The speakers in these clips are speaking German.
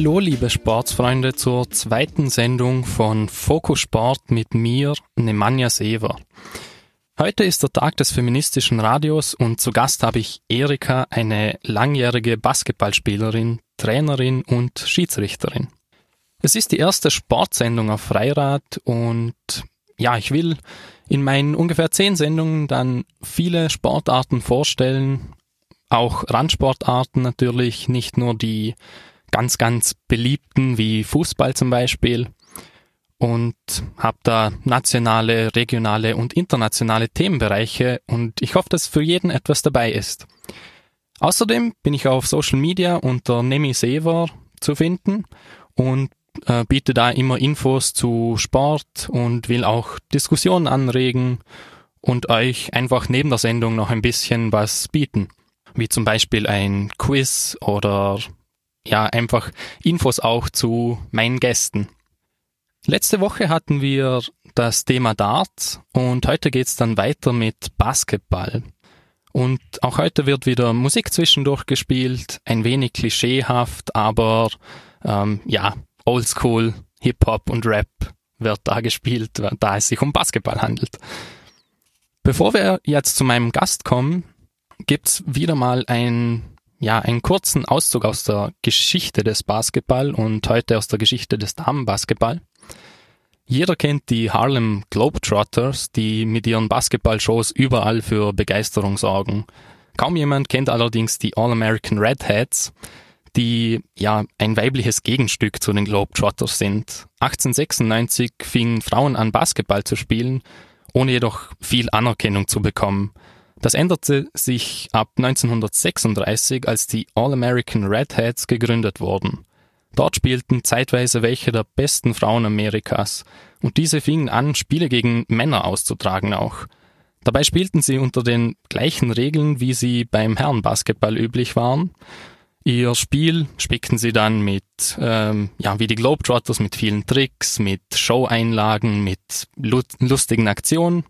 Hallo liebe Sportsfreunde zur zweiten Sendung von Fokus Sport mit mir, Nemanja Sever. Heute ist der Tag des feministischen Radios und zu Gast habe ich Erika, eine langjährige Basketballspielerin, Trainerin und Schiedsrichterin. Es ist die erste Sportsendung auf Freirad und ja, ich will in meinen ungefähr zehn Sendungen dann viele Sportarten vorstellen, auch Randsportarten natürlich, nicht nur die ganz, ganz beliebten wie Fußball zum Beispiel und habe da nationale, regionale und internationale Themenbereiche und ich hoffe, dass für jeden etwas dabei ist. Außerdem bin ich auf Social Media unter Nemi Sever zu finden und äh, biete da immer Infos zu Sport und will auch Diskussionen anregen und euch einfach neben der Sendung noch ein bisschen was bieten. Wie zum Beispiel ein Quiz oder ja, einfach Infos auch zu meinen Gästen. Letzte Woche hatten wir das Thema Darts und heute geht's dann weiter mit Basketball. Und auch heute wird wieder Musik zwischendurch gespielt, ein wenig klischeehaft, aber ähm, ja, Oldschool, Hip-Hop und Rap wird da gespielt, da es sich um Basketball handelt. Bevor wir jetzt zu meinem Gast kommen, gibt's wieder mal ein, ja, einen kurzen Auszug aus der Geschichte des Basketball und heute aus der Geschichte des Damenbasketball. Jeder kennt die Harlem Globetrotters, die mit ihren Basketballshows überall für Begeisterung sorgen. Kaum jemand kennt allerdings die All-American Redheads, die ja ein weibliches Gegenstück zu den Globetrotters sind. 1896 fingen Frauen an Basketball zu spielen, ohne jedoch viel Anerkennung zu bekommen. Das änderte sich ab 1936, als die All-American Redheads gegründet wurden. Dort spielten zeitweise welche der besten Frauen Amerikas und diese fingen an, Spiele gegen Männer auszutragen auch. Dabei spielten sie unter den gleichen Regeln, wie sie beim Herrenbasketball üblich waren. Ihr Spiel spickten sie dann mit, ähm, ja, wie die Globetrotters, mit vielen Tricks, mit Show-Einlagen, mit lustigen Aktionen.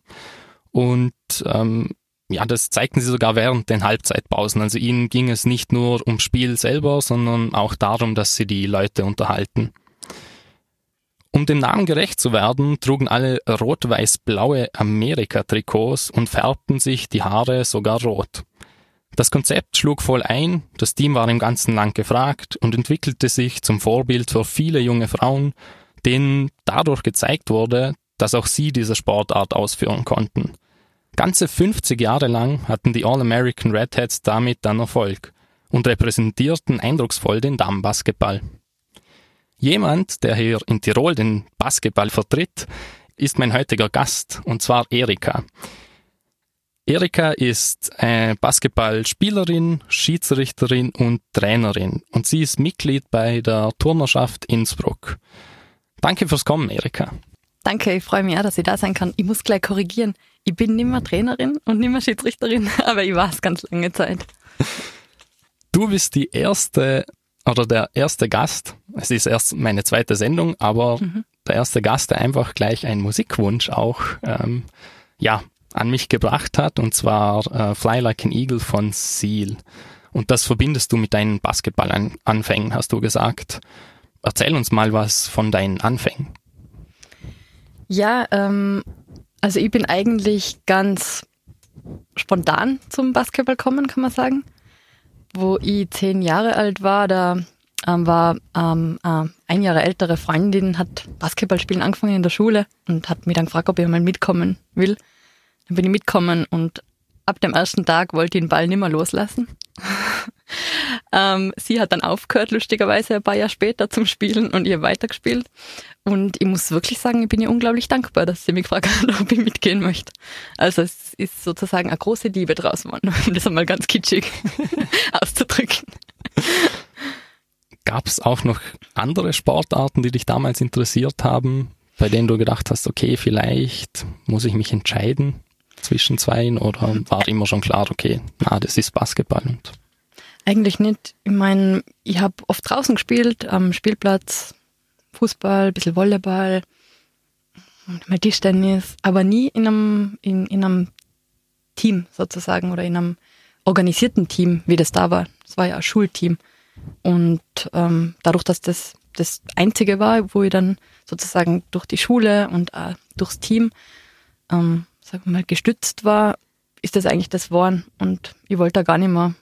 Und ähm, ja, das zeigten sie sogar während den Halbzeitpausen. Also ihnen ging es nicht nur ums Spiel selber, sondern auch darum, dass sie die Leute unterhalten. Um dem Namen gerecht zu werden, trugen alle rot-weiß-blaue Amerika-Trikots und färbten sich die Haare sogar rot. Das Konzept schlug voll ein, das Team war im ganzen Land gefragt und entwickelte sich zum Vorbild für viele junge Frauen, denen dadurch gezeigt wurde, dass auch sie diese Sportart ausführen konnten. Ganze 50 Jahre lang hatten die All-American Redheads damit dann Erfolg und repräsentierten eindrucksvoll den Damenbasketball. Jemand, der hier in Tirol den Basketball vertritt, ist mein heutiger Gast, und zwar Erika. Erika ist äh, Basketballspielerin, Schiedsrichterin und Trainerin und sie ist Mitglied bei der Turnerschaft Innsbruck. Danke fürs Kommen, Erika. Danke, ich freue mich auch, dass ich da sein kann. Ich muss gleich korrigieren. Ich bin nicht mehr Trainerin und nicht mehr Schiedsrichterin, aber ich war es ganz lange Zeit. Du bist die erste oder der erste Gast. Es ist erst meine zweite Sendung, aber mhm. der erste Gast, der einfach gleich einen Musikwunsch auch ähm, ja an mich gebracht hat, und zwar äh, Fly Like an Eagle von Seal. Und das verbindest du mit deinen Basketballanfängen, hast du gesagt. Erzähl uns mal was von deinen Anfängen. Ja, ähm, also ich bin eigentlich ganz spontan zum Basketball gekommen, kann man sagen. Wo ich zehn Jahre alt war, da ähm, war ähm, äh, ein Jahre ältere Freundin, hat Basketballspielen angefangen in der Schule und hat mich dann gefragt, ob ich mal mitkommen will. Dann bin ich mitkommen und ab dem ersten Tag wollte ich den Ball nicht mehr loslassen. ähm, sie hat dann aufgehört, lustigerweise ein paar Jahre später zum Spielen und ihr weitergespielt. Und ich muss wirklich sagen, ich bin ihr unglaublich dankbar, dass sie mich gefragt hat, ob ich mitgehen möchte. Also es ist sozusagen eine große Liebe draus geworden, um das einmal ganz kitschig auszudrücken. Gab es auch noch andere Sportarten, die dich damals interessiert haben, bei denen du gedacht hast, okay, vielleicht muss ich mich entscheiden zwischen zweien oder war immer schon klar, okay, na, das ist Basketball und eigentlich nicht. Ich meine, ich habe oft draußen gespielt, am Spielplatz, Fußball, ein bisschen Volleyball, mal Tischtennis, aber nie in einem, in, in einem Team sozusagen oder in einem organisierten Team, wie das da war. Es war ja ein Schulteam. Und ähm, dadurch, dass das das Einzige war, wo ich dann sozusagen durch die Schule und auch durchs Team, ähm, sagen wir mal, gestützt war, ist das eigentlich das geworden. Und ich wollte da gar nicht mehr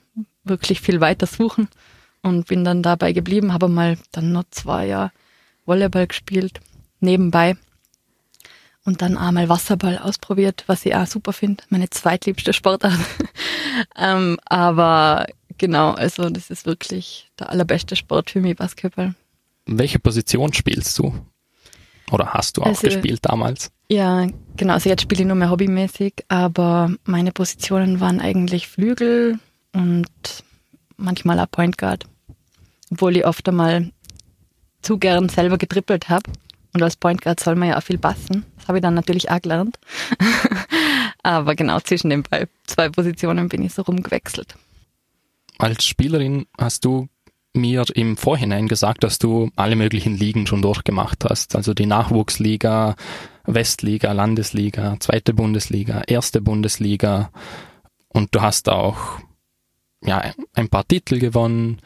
wirklich viel weiter suchen und bin dann dabei geblieben, habe mal dann noch zwei Jahre Volleyball gespielt, nebenbei. Und dann einmal Wasserball ausprobiert, was ich auch super finde. Meine zweitliebste Sportart. ähm, aber genau, also das ist wirklich der allerbeste Sport für mich, Basketball. Welche Position spielst du? Oder hast du auch also, gespielt damals? Ja, genau. Also jetzt spiele ich nur mehr hobbymäßig, aber meine Positionen waren eigentlich Flügel und manchmal auch Point Guard. Obwohl ich oft einmal zu gern selber getrippelt habe. Und als Point Guard soll man ja auch viel passen. Das habe ich dann natürlich auch gelernt. Aber genau zwischen den zwei Positionen bin ich so rumgewechselt. Als Spielerin hast du mir im Vorhinein gesagt, dass du alle möglichen Ligen schon durchgemacht hast. Also die Nachwuchsliga, Westliga, Landesliga, zweite Bundesliga, erste Bundesliga. Und du hast auch ja, ein paar Titel gewonnen.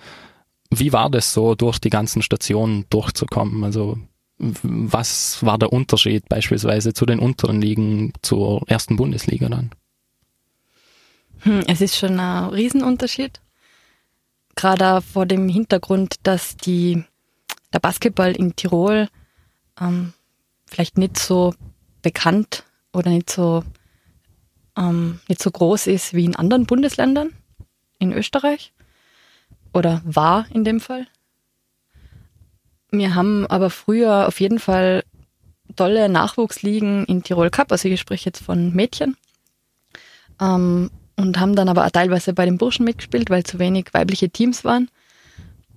Wie war das so, durch die ganzen Stationen durchzukommen? Also was war der Unterschied beispielsweise zu den unteren Ligen zur ersten Bundesliga dann? Hm, es ist schon ein Riesenunterschied. Gerade vor dem Hintergrund, dass die, der Basketball in Tirol ähm, vielleicht nicht so bekannt oder nicht so, ähm, nicht so groß ist wie in anderen Bundesländern in Österreich. Oder war in dem Fall. Wir haben aber früher auf jeden Fall tolle Nachwuchsligen in Tirol Cup, also ich spreche jetzt von Mädchen. Ähm, und haben dann aber auch teilweise bei den Burschen mitgespielt, weil zu wenig weibliche Teams waren.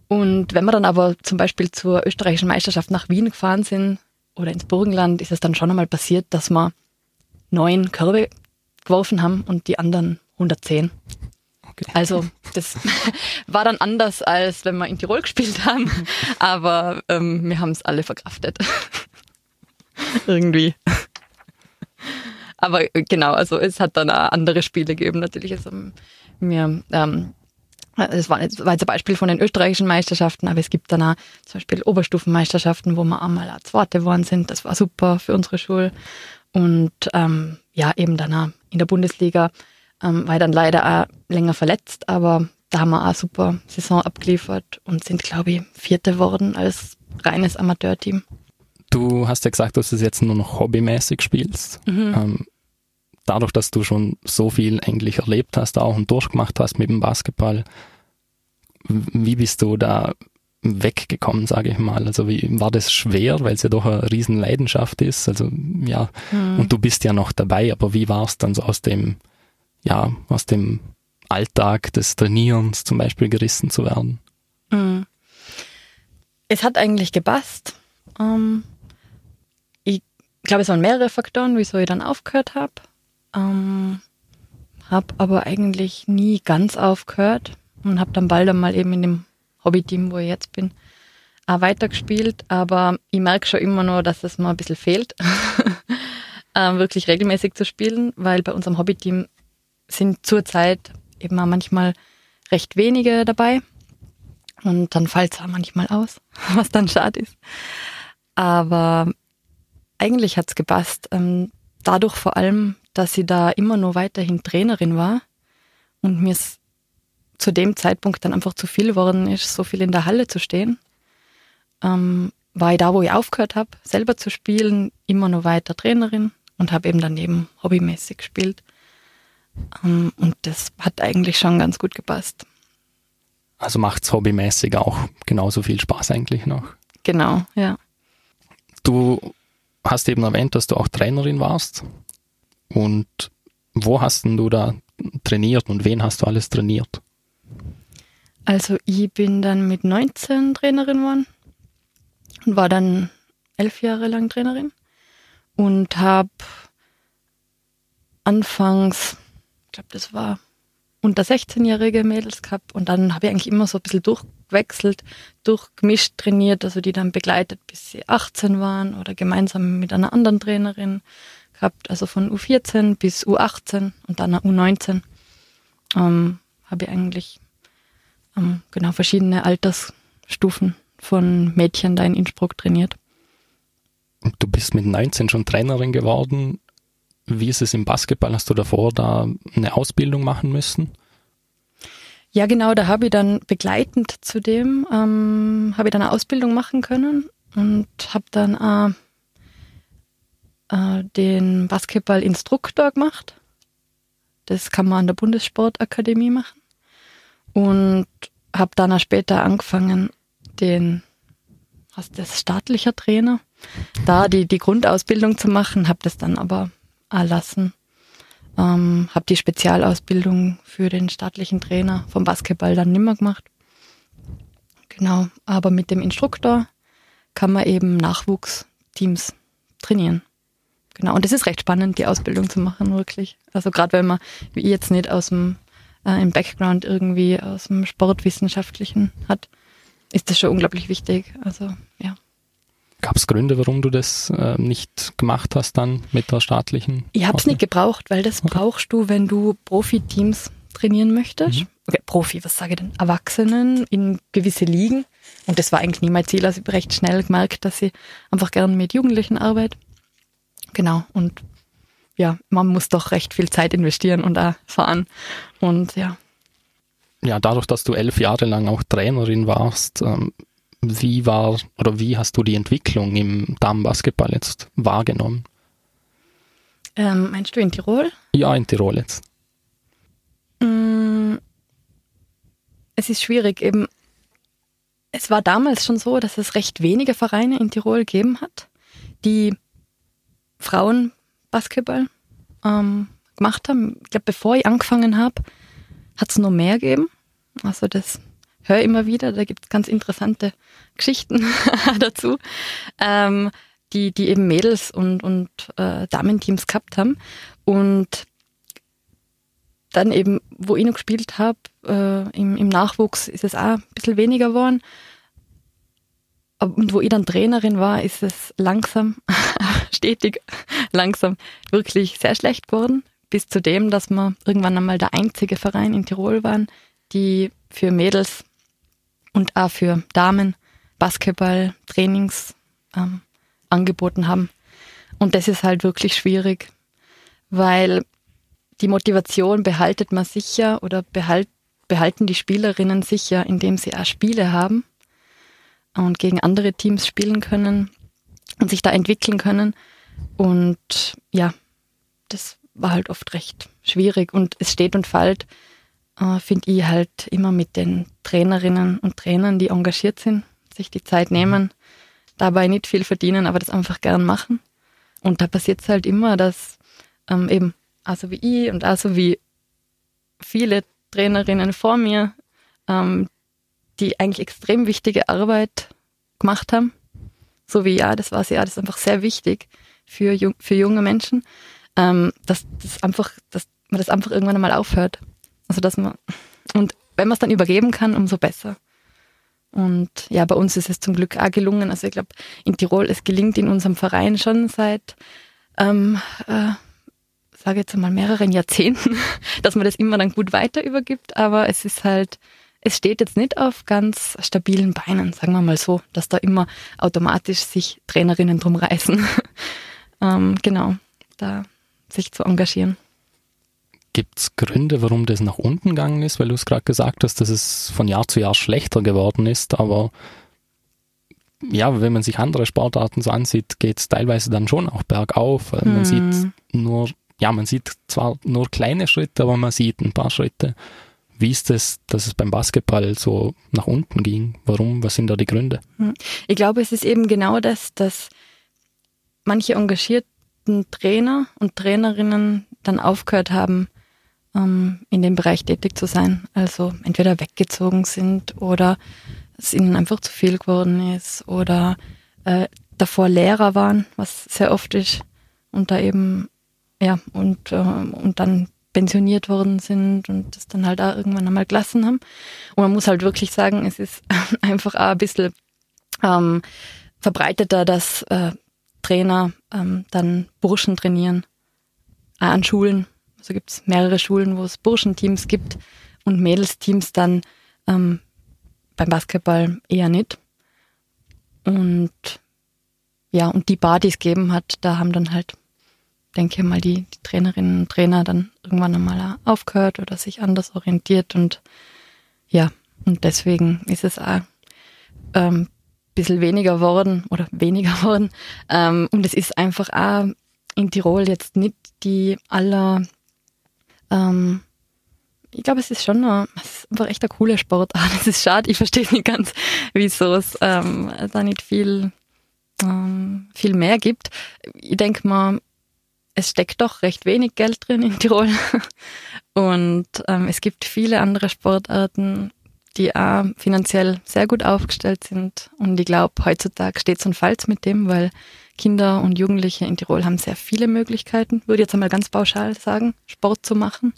Und wenn wir dann aber zum Beispiel zur österreichischen Meisterschaft nach Wien gefahren sind oder ins Burgenland, ist es dann schon einmal passiert, dass wir neun Körbe geworfen haben und die anderen 110. Okay. Also das war dann anders, als wenn wir in Tirol gespielt haben. Aber ähm, wir haben es alle verkraftet. Irgendwie. Aber äh, genau, also es hat dann auch andere Spiele gegeben natürlich. Also mir, ähm, das war, jetzt, ein Beispiel von den österreichischen Meisterschaften, aber es gibt dann auch zum Beispiel Oberstufenmeisterschaften, wo wir einmal auch Zweite geworden sind. Das war super für unsere Schule. Und ähm, ja, eben dann auch in der Bundesliga ähm, war ich dann leider auch länger verletzt, aber da haben wir auch super Saison abgeliefert und sind, glaube ich, Vierte geworden als reines Amateurteam. Du hast ja gesagt, dass du es jetzt nur noch hobbymäßig spielst. Mhm. Ähm, dadurch, dass du schon so viel eigentlich erlebt hast auch und durchgemacht hast mit dem Basketball, wie bist du da weggekommen, sage ich mal? Also wie war das schwer, weil es ja doch eine riesen Leidenschaft ist? Also ja, mhm. und du bist ja noch dabei, aber wie war es dann so aus dem ja, aus dem Alltag des Trainierens zum Beispiel gerissen zu werden? Mhm. Es hat eigentlich gepasst. Ähm, ich glaube, es waren mehrere Faktoren, wieso ich dann aufgehört habe. Ähm, habe aber eigentlich nie ganz aufgehört und habe dann bald einmal eben in dem Hobbyteam, wo ich jetzt bin, auch weitergespielt. Aber ich merke schon immer noch, dass es mir ein bisschen fehlt, ähm, wirklich regelmäßig zu spielen, weil bei unserem Hobbyteam sind zurzeit eben auch manchmal recht wenige dabei. Und dann fällt es auch manchmal aus, was dann schade ist. Aber eigentlich hat es gepasst. Ähm, dadurch vor allem, dass sie da immer nur weiterhin Trainerin war und mir es zu dem Zeitpunkt dann einfach zu viel geworden ist, so viel in der Halle zu stehen, ähm, war ich da, wo ich aufgehört habe, selber zu spielen, immer nur weiter Trainerin und habe eben daneben hobbymäßig gespielt. Ähm, und das hat eigentlich schon ganz gut gepasst. Also macht es hobbymäßig auch genauso viel Spaß eigentlich noch. Genau, ja. Du hast eben erwähnt, dass du auch Trainerin warst. Und wo hast denn du da trainiert und wen hast du alles trainiert? Also ich bin dann mit 19 Trainerin geworden und war dann elf Jahre lang Trainerin und habe anfangs glaube, das war unter 16-jährige Mädels gehabt und dann habe ich eigentlich immer so ein bisschen durchgewechselt, durchgemischt trainiert, also die dann begleitet, bis sie 18 waren oder gemeinsam mit einer anderen Trainerin gehabt, also von U14 bis U18 und dann U19 ähm, habe ich eigentlich ähm, genau verschiedene Altersstufen von Mädchen da in Innsbruck trainiert. Du bist mit 19 schon Trainerin geworden. Wie ist es im Basketball? Hast du davor da eine Ausbildung machen müssen? Ja, genau, da habe ich dann begleitend zu dem, ähm, habe ich dann eine Ausbildung machen können und habe dann äh, äh, den Basketball-Instruktor gemacht. Das kann man an der Bundessportakademie machen. Und habe dann auch später angefangen, den, was das, staatlicher Trainer, da die, die Grundausbildung zu machen, habe das dann aber erlassen. Ähm, habe die Spezialausbildung für den staatlichen Trainer vom Basketball dann nimmer gemacht. Genau, aber mit dem Instruktor kann man eben Nachwuchsteams trainieren. Genau, und es ist recht spannend, die Ausbildung zu machen, wirklich. Also gerade wenn man, wie ich jetzt nicht aus dem äh, im Background irgendwie aus dem Sportwissenschaftlichen hat, ist das schon unglaublich wichtig. Also ja. Gab es Gründe, warum du das äh, nicht gemacht hast dann mit der staatlichen? Ich habe es nicht gebraucht, weil das okay. brauchst du, wenn du Profiteams trainieren möchtest. Mhm. Okay, Profi, was sage ich denn? Erwachsenen in gewisse Ligen. Und das war eigentlich nie mein Ziel. Also ich habe recht schnell gemerkt, dass ich einfach gern mit Jugendlichen arbeite. Genau. Und ja, man muss doch recht viel Zeit investieren und auch fahren. Und ja. Ja, dadurch, dass du elf Jahre lang auch Trainerin warst, ähm, wie war oder wie hast du die Entwicklung im Damenbasketball jetzt wahrgenommen? Ähm, meinst du in Tirol? Ja, in Tirol jetzt. Mm, es ist schwierig, eben. Es war damals schon so, dass es recht wenige Vereine in Tirol gegeben hat, die Frauenbasketball ähm, gemacht haben. Ich glaube, bevor ich angefangen habe, hat es noch mehr gegeben. Also das höre immer wieder, da gibt es ganz interessante Geschichten dazu, ähm, die, die eben Mädels und, und äh, Damenteams gehabt haben. Und dann eben, wo ich noch gespielt habe, äh, im, im Nachwuchs ist es auch ein bisschen weniger geworden. Und wo ich dann Trainerin war, ist es langsam, stetig, langsam wirklich sehr schlecht geworden. Bis zu dem, dass wir irgendwann einmal der einzige Verein in Tirol waren, die für Mädels und auch für Damen Basketball Trainings ähm, angeboten haben. Und das ist halt wirklich schwierig, weil die Motivation behaltet man sicher oder behalt, behalten die Spielerinnen sicher, indem sie auch Spiele haben und gegen andere Teams spielen können und sich da entwickeln können. Und ja, das war halt oft recht schwierig und es steht und fällt äh, finde ich halt immer mit den Trainerinnen und Trainern, die engagiert sind, sich die Zeit nehmen, dabei nicht viel verdienen, aber das einfach gern machen. Und da passiert es halt immer, dass ähm, eben, also wie ich und also wie viele Trainerinnen vor mir, ähm, die eigentlich extrem wichtige Arbeit gemacht haben, so wie ja, das war ja, das ist einfach sehr wichtig für, für junge Menschen, ähm, dass das einfach, dass man das einfach irgendwann einmal aufhört. Also dass man und wenn man es dann übergeben kann, umso besser. Und ja, bei uns ist es zum Glück auch gelungen. Also ich glaube, in Tirol, es gelingt in unserem Verein schon seit, ähm, äh, sage jetzt einmal mehreren Jahrzehnten, dass man das immer dann gut weiter übergibt. Aber es ist halt, es steht jetzt nicht auf ganz stabilen Beinen, sagen wir mal so, dass da immer automatisch sich Trainerinnen drum reißen. ähm, genau, da sich zu engagieren. Gibt es Gründe, warum das nach unten gegangen ist? Weil du es gerade gesagt hast, dass es von Jahr zu Jahr schlechter geworden ist, aber ja, wenn man sich andere Sportarten so ansieht, geht es teilweise dann schon auch bergauf. Hm. Man sieht nur, ja, man sieht zwar nur kleine Schritte, aber man sieht ein paar Schritte. Wie ist es, dass es beim Basketball so nach unten ging? Warum? Was sind da die Gründe? Hm. Ich glaube, es ist eben genau das, dass manche engagierten Trainer und Trainerinnen dann aufgehört haben, ähm, in dem Bereich tätig zu sein. Also entweder weggezogen sind oder es ihnen einfach zu viel geworden ist oder äh, davor Lehrer waren, was sehr oft ist und da eben ja und äh, und dann pensioniert worden sind und das dann halt auch irgendwann einmal gelassen haben. Und man muss halt wirklich sagen, es ist einfach auch ein bisschen ähm, verbreiteter, dass äh, Trainer ähm, dann Burschen trainieren, auch an Schulen also gibt es mehrere Schulen, wo es Burschenteams gibt und Mädelsteams dann ähm, beim Basketball eher nicht. Und ja, und die es gegeben hat, da haben dann halt, denke mal, die, die Trainerinnen und Trainer dann irgendwann einmal aufgehört oder sich anders orientiert und ja, und deswegen ist es auch ähm, bisschen weniger geworden oder weniger geworden. Ähm, und es ist einfach auch in Tirol jetzt nicht die aller, ähm, ich glaube, es ist schon eine, es ist einfach echt eine coole Sportart. Es ist schade, ich verstehe nicht ganz, wieso es ähm, da nicht viel, ähm, viel mehr gibt. Ich denke mal, es steckt doch recht wenig Geld drin in Tirol. Und ähm, es gibt viele andere Sportarten, die auch finanziell sehr gut aufgestellt sind. Und ich glaube, heutzutage steht es und fällt mit dem, weil Kinder und Jugendliche in Tirol haben sehr viele Möglichkeiten, würde ich jetzt einmal ganz pauschal sagen, Sport zu machen.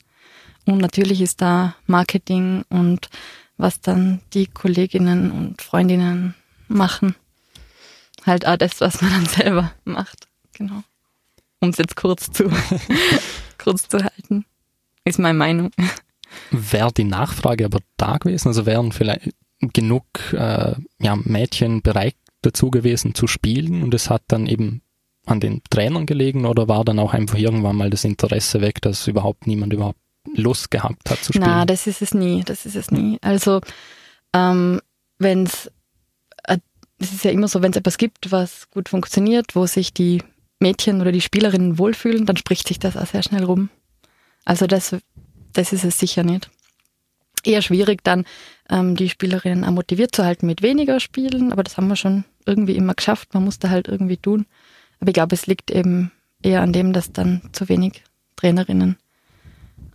Und natürlich ist da Marketing und was dann die Kolleginnen und Freundinnen machen, halt auch das, was man dann selber macht. Genau. Um es jetzt kurz zu, kurz zu halten, ist meine Meinung wäre die Nachfrage aber da gewesen? Also wären vielleicht genug äh, ja, Mädchen bereit dazu gewesen zu spielen und es hat dann eben an den Trainern gelegen oder war dann auch einfach irgendwann mal das Interesse weg, dass überhaupt niemand überhaupt Lust gehabt hat zu spielen? Na, das ist es nie, das ist es nie. Also ähm, wenn es, äh, es ist ja immer so, wenn es etwas gibt, was gut funktioniert, wo sich die Mädchen oder die Spielerinnen wohlfühlen, dann spricht sich das auch sehr schnell rum. Also das das ist es sicher nicht. Eher schwierig dann, ähm, die Spielerinnen auch motiviert zu halten mit weniger Spielen, aber das haben wir schon irgendwie immer geschafft. Man muss da halt irgendwie tun. Aber ich glaube, es liegt eben eher an dem, dass dann zu wenig Trainerinnen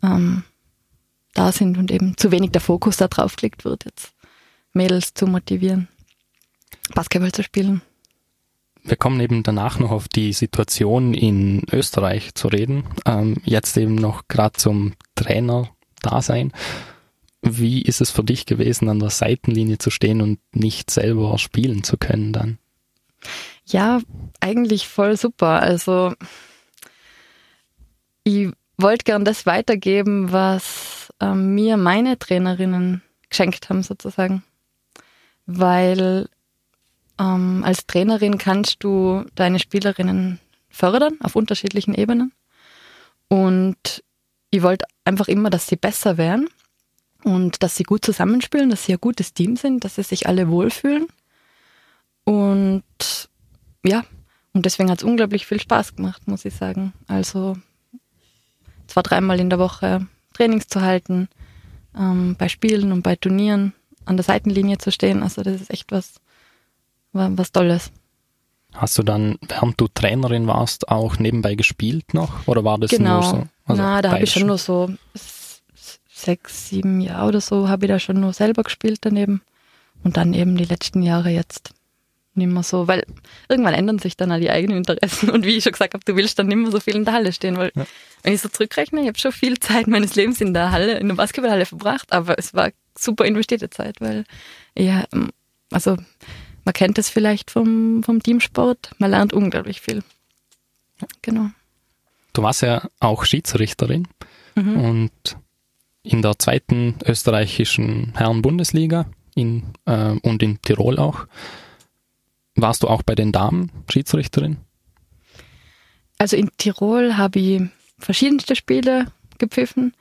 ähm, da sind und eben zu wenig der Fokus da drauf gelegt wird, jetzt Mädels zu motivieren, Basketball zu spielen. Wir kommen eben danach noch auf die Situation in Österreich zu reden. Ähm, jetzt eben noch gerade zum Trainer-Dasein. Wie ist es für dich gewesen, an der Seitenlinie zu stehen und nicht selber spielen zu können dann? Ja, eigentlich voll super. Also ich wollte gern das weitergeben, was ähm, mir meine Trainerinnen geschenkt haben sozusagen. Weil ähm, als Trainerin kannst du deine Spielerinnen fördern auf unterschiedlichen Ebenen. Und ich wollte einfach immer, dass sie besser werden und dass sie gut zusammenspielen, dass sie ein gutes Team sind, dass sie sich alle wohlfühlen. Und ja, und deswegen hat es unglaublich viel Spaß gemacht, muss ich sagen. Also zwei, dreimal in der Woche Trainings zu halten, ähm, bei Spielen und bei Turnieren an der Seitenlinie zu stehen. Also das ist echt was, was Tolles. Hast du dann, während du Trainerin warst, auch nebenbei gespielt noch? Oder war das genau. nur so? Also Na, da habe ich schon nur so sechs, sieben Jahre oder so habe ich da schon nur selber gespielt daneben. Und dann eben die letzten Jahre jetzt nicht mehr so, weil irgendwann ändern sich dann auch die eigenen Interessen. Und wie ich schon gesagt habe, du willst dann nicht mehr so viel in der Halle stehen, weil ja. wenn ich so zurückrechne, ich habe schon viel Zeit meines Lebens in der Halle, in der Basketballhalle verbracht, aber es war super investierte Zeit, weil ja, also man kennt es vielleicht vom, vom Teamsport, man lernt unglaublich viel. Genau. Du warst ja auch Schiedsrichterin mhm. und in der zweiten österreichischen Herren-Bundesliga in, äh, und in Tirol auch. Warst du auch bei den Damen Schiedsrichterin? Also in Tirol habe ich verschiedenste Spiele gepfiffen,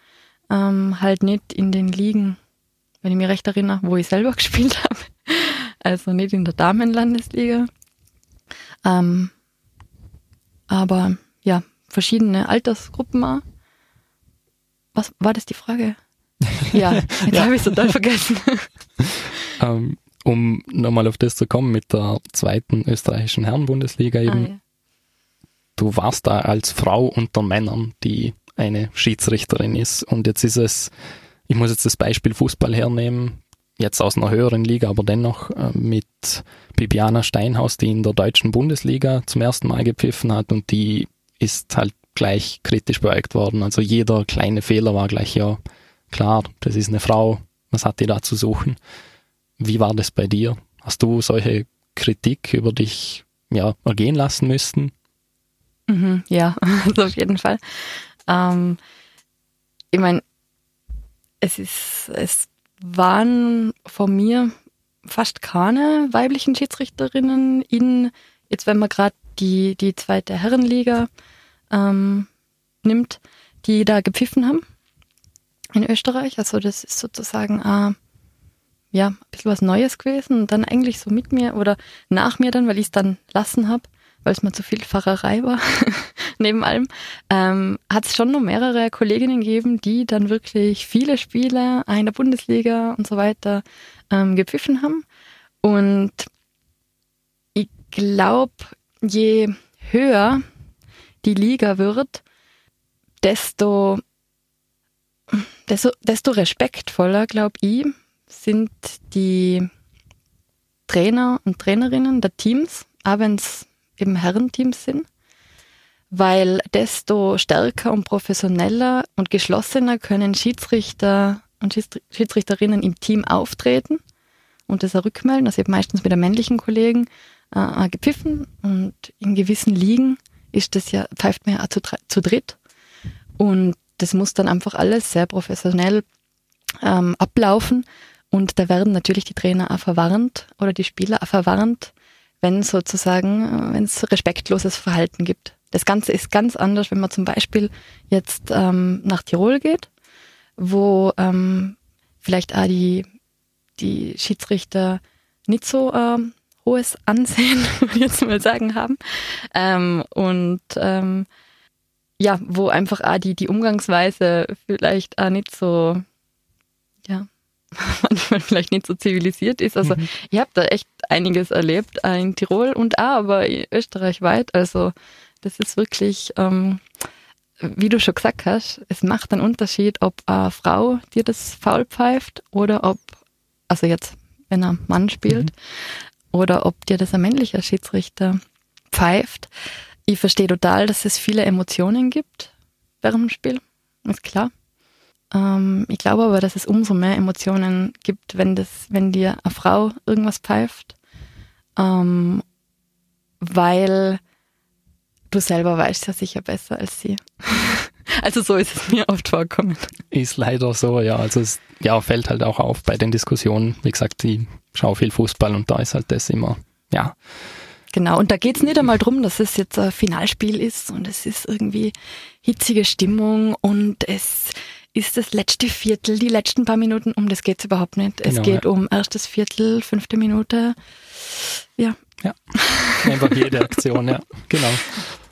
ähm, halt nicht in den Ligen, wenn ich mich recht erinnere, wo ich selber gespielt habe also nicht in der Damenlandesliga. Ähm, aber ja, verschiedene Altersgruppen auch. Was war das die Frage? Ja, jetzt ja. habe ich es total vergessen. ähm, um nochmal auf das zu kommen mit der zweiten österreichischen Herrenbundesliga eben. Ah, ja. Du warst da als Frau unter Männern, die eine Schiedsrichterin ist. Und jetzt ist es, ich muss jetzt das Beispiel Fußball hernehmen jetzt aus einer höheren Liga, aber dennoch äh, mit Bibiana Steinhaus, die in der deutschen Bundesliga zum ersten Mal gepfiffen hat und die ist halt gleich kritisch beäugt worden. Also jeder kleine Fehler war gleich, ja, klar, das ist eine Frau, was hat die da zu suchen? Wie war das bei dir? Hast du solche Kritik über dich ja, ergehen lassen müssten? Mhm, ja, also auf jeden Fall. Ähm, ich meine, es ist, es waren von mir fast keine weiblichen Schiedsrichterinnen in, jetzt wenn man gerade die, die zweite Herrenliga ähm, nimmt, die da gepfiffen haben in Österreich. Also das ist sozusagen äh, ja, ein bisschen was Neues gewesen und dann eigentlich so mit mir oder nach mir dann, weil ich es dann lassen habe, weil es mir zu viel Pfarrerei war, neben allem, ähm, hat es schon noch mehrere Kolleginnen gegeben, die dann wirklich viele Spiele in der Bundesliga und so weiter ähm, gepfiffen haben. Und ich glaube, je höher die Liga wird, desto, desto, desto respektvoller, glaube ich, sind die Trainer und Trainerinnen der Teams, auch wenn es eben Herrenteams sind, weil desto stärker und professioneller und geschlossener können Schiedsrichter und Schiedsrichterinnen im Team auftreten und das auch rückmelden. Das wird meistens mit der männlichen Kollegen äh, gepfiffen und in gewissen Ligen ist das ja, pfeift man ja auch zu, zu dritt. Und das muss dann einfach alles sehr professionell ähm, ablaufen. Und da werden natürlich die Trainer auch verwarnt oder die Spieler auch verwarnt, wenn sozusagen, äh, wenn es respektloses Verhalten gibt. Das Ganze ist ganz anders, wenn man zum Beispiel jetzt ähm, nach Tirol geht, wo ähm, vielleicht auch die, die Schiedsrichter nicht so ähm, hohes Ansehen, würde ich jetzt mal sagen, haben. Ähm, und ähm, ja, wo einfach auch die, die Umgangsweise vielleicht auch nicht so, ja, manchmal vielleicht nicht so zivilisiert ist. Also mhm. ich habe da echt einiges erlebt in Tirol und auch aber österreichweit. Also das ist wirklich, ähm, wie du schon gesagt hast, es macht einen Unterschied, ob eine Frau dir das faul pfeift oder ob, also jetzt, wenn ein Mann spielt, mhm. oder ob dir das ein männlicher Schiedsrichter pfeift. Ich verstehe total, dass es viele Emotionen gibt während dem Spiel, ist klar. Ähm, ich glaube aber, dass es umso mehr Emotionen gibt, wenn das, wenn dir eine Frau irgendwas pfeift, ähm, weil du selber weißt ja sicher besser als sie. also so ist es mir oft vorgekommen. Ist leider so, ja. Also es ja, fällt halt auch auf bei den Diskussionen. Wie gesagt, ich schaue viel Fußball und da ist halt das immer, ja. Genau, und da geht's nicht einmal drum, dass es jetzt ein Finalspiel ist und es ist irgendwie hitzige Stimmung und es ist das letzte Viertel, die letzten paar Minuten, um das geht's überhaupt nicht. Es genau, geht ja. um erstes Viertel, fünfte Minute. Ja. Ja. Einfach jede Aktion, ja. Genau.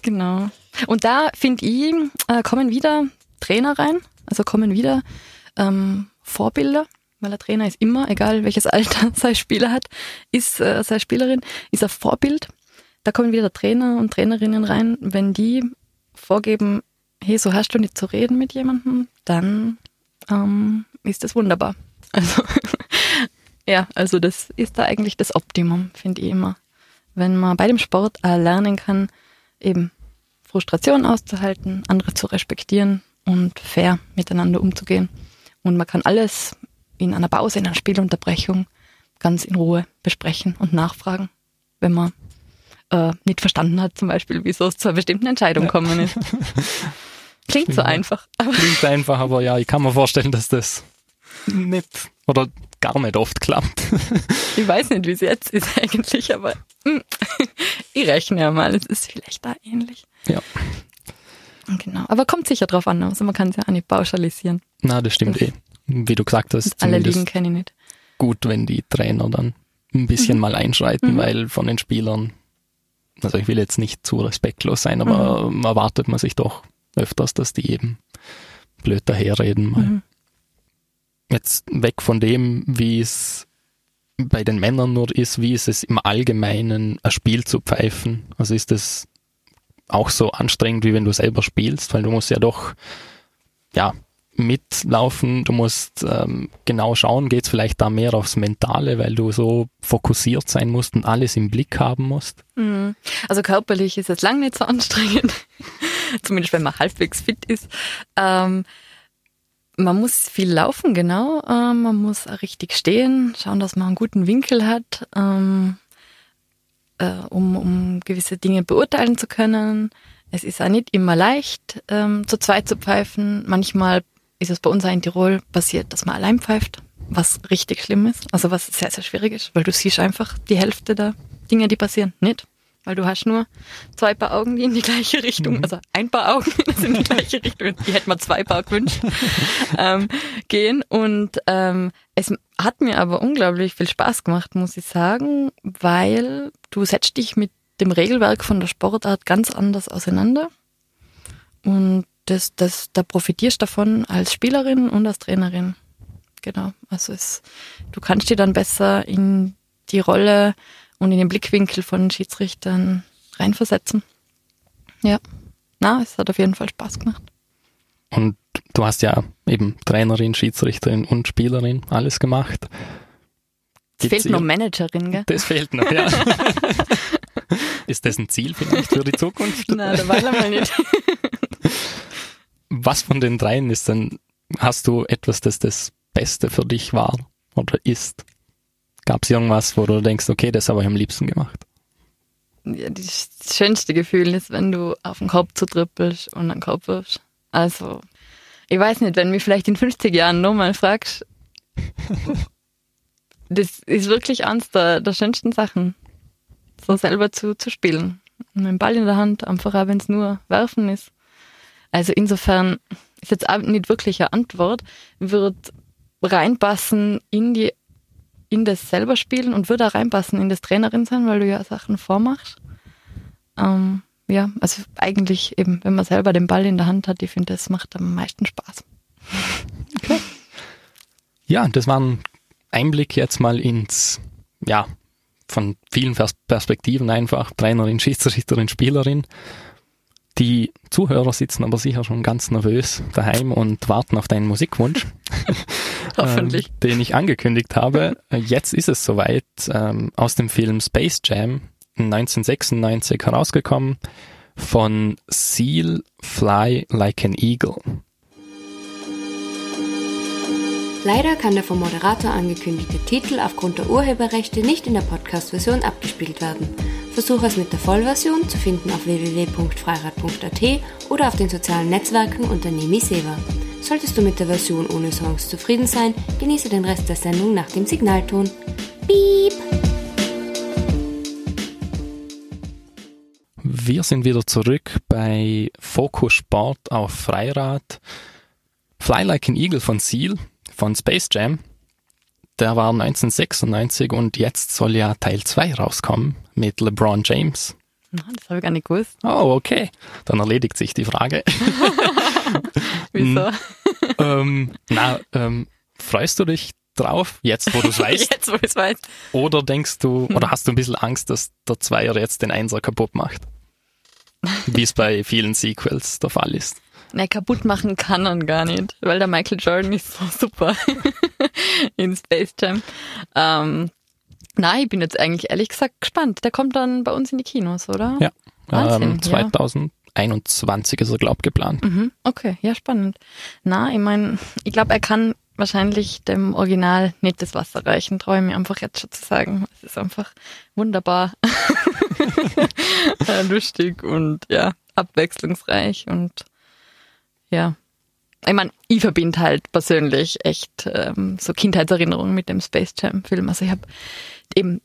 Genau. Und da finde ich, äh, kommen wieder Trainer rein, also kommen wieder ähm, Vorbilder, weil der Trainer ist immer, egal welches Alter sein Spieler hat, ist äh, seine Spielerin, ist ein Vorbild. Da kommen wieder Trainer und Trainerinnen rein, wenn die vorgeben, hey, so hast du nicht zu reden mit jemandem, dann ähm, ist das wunderbar. Also ja, also das ist da eigentlich das Optimum, finde ich immer. Wenn man bei dem Sport lernen kann, eben Frustration auszuhalten, andere zu respektieren und fair miteinander umzugehen. Und man kann alles in einer Pause, in einer Spielunterbrechung ganz in Ruhe besprechen und nachfragen, wenn man äh, nicht verstanden hat, zum Beispiel, wieso es zu einer bestimmten Entscheidung ja. kommen ist. Klingt so einfach. Klingt einfach, aber ja, ich kann mir vorstellen, dass das nicht oder gar nicht oft klappt. ich weiß nicht, wie es jetzt ist eigentlich, aber hm, ich rechne ja mal, es ist vielleicht da ähnlich. Ja. Genau, aber kommt sicher drauf an, also man kann es ja auch nicht pauschalisieren. Na, das stimmt das eh. Wie du gesagt hast. Alle Ligen kenne ich nicht. Gut, wenn die Trainer dann ein bisschen mhm. mal einschreiten, mhm. weil von den Spielern, also ich will jetzt nicht zu respektlos sein, aber mhm. erwartet man sich doch öfters, dass die eben blöd daherreden. Mhm. Jetzt weg von dem, wie es bei den Männern nur ist, wie ist es im Allgemeinen, ein Spiel zu pfeifen? Also ist es auch so anstrengend, wie wenn du selber spielst, weil du musst ja doch, ja, mitlaufen, du musst ähm, genau schauen, geht es vielleicht da mehr aufs Mentale, weil du so fokussiert sein musst und alles im Blick haben musst? Mhm. Also körperlich ist es lang nicht so anstrengend, zumindest wenn man halbwegs fit ist. Ähm, man muss viel laufen, genau. Ähm, man muss richtig stehen, schauen, dass man einen guten Winkel hat, ähm, äh, um, um gewisse Dinge beurteilen zu können. Es ist auch nicht immer leicht, ähm, zu zweit zu pfeifen. Manchmal ist es bei uns auch in Tirol passiert, dass man allein pfeift. was richtig schlimm ist, also was sehr, sehr schwierig ist, weil du siehst einfach die Hälfte der Dinge, die passieren, nicht. Weil du hast nur zwei Paar Augen, die in die gleiche Richtung, mhm. also ein Paar Augen, die in die gleiche Richtung, die hätte man zwei Paar gewünscht, ähm, gehen. Und ähm, es hat mir aber unglaublich viel Spaß gemacht, muss ich sagen, weil du setzt dich mit dem Regelwerk von der Sportart ganz anders auseinander. Und das, das, da profitierst davon als Spielerin und als Trainerin. Genau. Also es, du kannst dir dann besser in die Rolle und in den Blickwinkel von Schiedsrichtern reinversetzen. Ja. Na, es hat auf jeden Fall Spaß gemacht. Und du hast ja eben Trainerin, Schiedsrichterin und Spielerin alles gemacht. Es fehlt noch Managerin, gell? Das fehlt noch, ja. Ist das ein Ziel vielleicht für die Zukunft? Nein, dabei mal nicht. Was von den dreien ist denn, hast du etwas, das das Beste für dich war oder ist? Gab es irgendwas, wo du denkst, okay, das habe ich am liebsten gemacht? Ja, das schönste Gefühl ist, wenn du auf den Kopf zutrippelst und einen Kopf wirfst. Also, ich weiß nicht, wenn mich vielleicht in 50 Jahren nochmal fragst, das ist wirklich eines der, der schönsten Sachen, so selber zu, zu spielen. Mit dem Ball in der Hand, einfach auch wenn es nur werfen ist. Also insofern ist jetzt auch nicht wirklich eine Antwort, wird reinpassen in die in das selber spielen und würde auch reinpassen in das Trainerin sein, weil du ja Sachen vormachst. Ähm, ja, also eigentlich eben, wenn man selber den Ball in der Hand hat, ich finde, das macht am meisten Spaß. Okay. Ja, das war ein Einblick jetzt mal ins, ja, von vielen Perspektiven einfach, Trainerin, Schiedsrichterin, Spielerin. Die Zuhörer sitzen aber sicher schon ganz nervös daheim und warten auf deinen Musikwunsch. Hoffentlich. Ähm, den ich angekündigt habe. Jetzt ist es soweit. Ähm, aus dem Film Space Jam 1996 herausgekommen von Seal Fly Like an Eagle. Leider kann der vom Moderator angekündigte Titel aufgrund der Urheberrechte nicht in der Podcast-Version abgespielt werden. Versuche es mit der Vollversion zu finden auf www.freirad.at oder auf den sozialen Netzwerken unter Nemi Seva. Solltest du mit der Version ohne Songs zufrieden sein, genieße den Rest der Sendung nach dem Signalton. Piep! Wir sind wieder zurück bei Fokus Sport auf Freirad. Fly Like an Eagle von Seal von Space Jam. Der war 1996 und jetzt soll ja Teil 2 rauskommen mit LeBron James. Das habe ich gar nicht gewusst. Oh, okay. Dann erledigt sich die Frage. Wieso? ähm, na, ähm, freust du dich drauf, jetzt wo du es weißt? jetzt wo ich es weiß. Oder denkst du, oder hast du ein bisschen Angst, dass der Zweier jetzt den Einser kaputt macht? Wie es bei vielen Sequels der Fall ist. Ne, kaputt machen kann er gar nicht, weil der Michael Jordan ist so super in Space Jam. Ähm, nein, ich bin jetzt eigentlich ehrlich gesagt gespannt. Der kommt dann bei uns in die Kinos, oder? Ja. Wahnsinn, ähm, 2021 ja. ist er, glaube ich, geplant. Mhm, okay, ja, spannend. Na, ich meine, ich glaube, er kann wahrscheinlich dem Original nicht das Wasser reichen, traue ich mir einfach jetzt schon zu sagen. Es ist einfach wunderbar lustig und ja, abwechslungsreich und ja. Ich meine, ich verbinde halt persönlich echt ähm, so Kindheitserinnerungen mit dem Space Jam Film. Also ich habe eben,